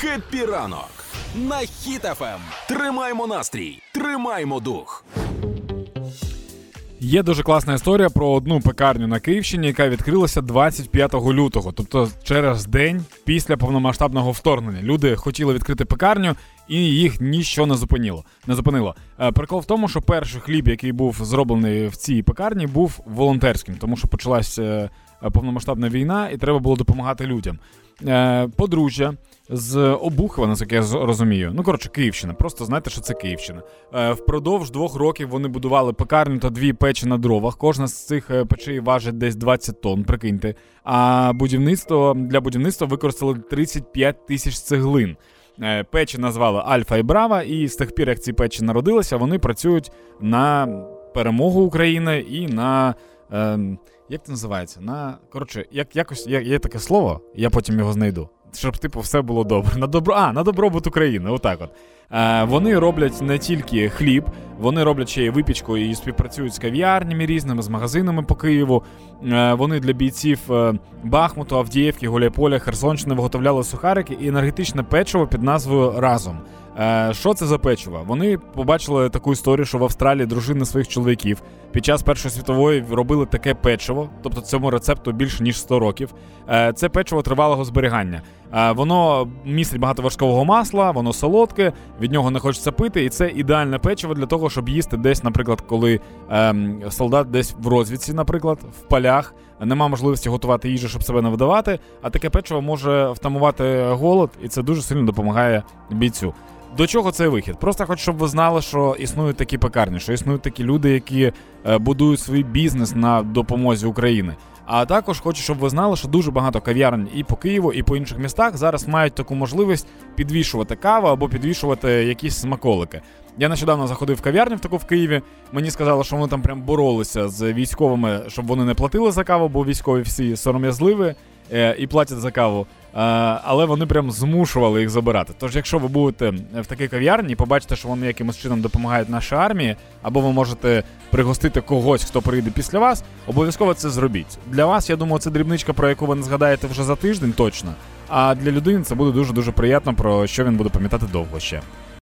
Happy ранок на Хіт FM. Тримаймо настрій, тримаймо дух. Є дуже класна історія про одну пекарню на Київщині, яка відкрилася 25 лютого, тобто через день після повномасштабного вторгнення. Люди хотіли відкрити пекарню, і їх ніщо не зупинило. Не зупинило. Е, Прикол в тому, що перший хліб, який був зроблений в цій пекарні, був волонтерським, тому що почалася е, повномасштабна війна, і треба було допомагати людям. Е, Подружжя з Обухова, наскільки я розумію. Ну, коротше, Київщина. Просто знайте, що це Київщина. Е, Впродовж двох років вони будували пекарню та дві печі на дровах. Кожна з цих е, печей важить десь 20 тонн, прикиньте. А будівництво для будівництва використали 35 тисяч цеглин. Печі назвали Альфа і Брава, і з тих пір, як ці печі народилися, вони працюють на перемогу України і на. Ем, як це називається? На коротше, як якось є, є таке слово, я потім його знайду. Щоб типу все було добре. На добро, а, на добробут України. Отак от. Е, вони роблять не тільки хліб, вони роблять ще й випічку і співпрацюють з кав'ярнями різними, з магазинами по Києву. Е, вони для бійців е, Бахмуту, Авдіївки, Гуляйполя, Херсонщини виготовляли сухарики і енергетичне печиво під назвою Разом. Е, Що це за печиво? Вони побачили таку історію, що в Австралії дружини своїх чоловіків під час Першої світової робили таке печиво, тобто цьому рецепту більше ніж 100 років. Е, Це печиво тривалого зберігання. Е, Воно містить багато вершкового масла, воно солодке, від нього не хочеться пити, і це ідеальне печиво для того, щоб їсти десь, наприклад, коли ем, солдат десь в розвідці, наприклад, в полях. Нема можливості готувати їжу, щоб себе не видавати, а таке печиво може втамувати голод, і це дуже сильно допомагає бійцю. До чого цей вихід? Просто хочу, щоб ви знали, що існують такі пекарні, що існують такі люди, які будують свій бізнес на допомозі України. А також хочу, щоб ви знали, що дуже багато кав'ярень і по Києву, і по інших містах зараз мають таку можливість підвішувати каву або підвішувати якісь смаколики. Я нещодавно заходив в кав'ярню в таку в Києві. Мені сказали, що вони там прям боролися з військовими, щоб вони не платили за каву, бо військові всі сором'язливі е, і платять за каву. Е, але вони прям змушували їх забирати. Тож, якщо ви будете в такій кав'ярні побачите, що вони якимось чином допомагають нашій армії, або ви можете пригостити когось, хто прийде після вас, обов'язково це зробіть. Для вас, я думаю, це дрібничка, про яку ви не згадаєте вже за тиждень точно. А для людини це буде дуже дуже приємно, про що він буде пам'ятати довго ще.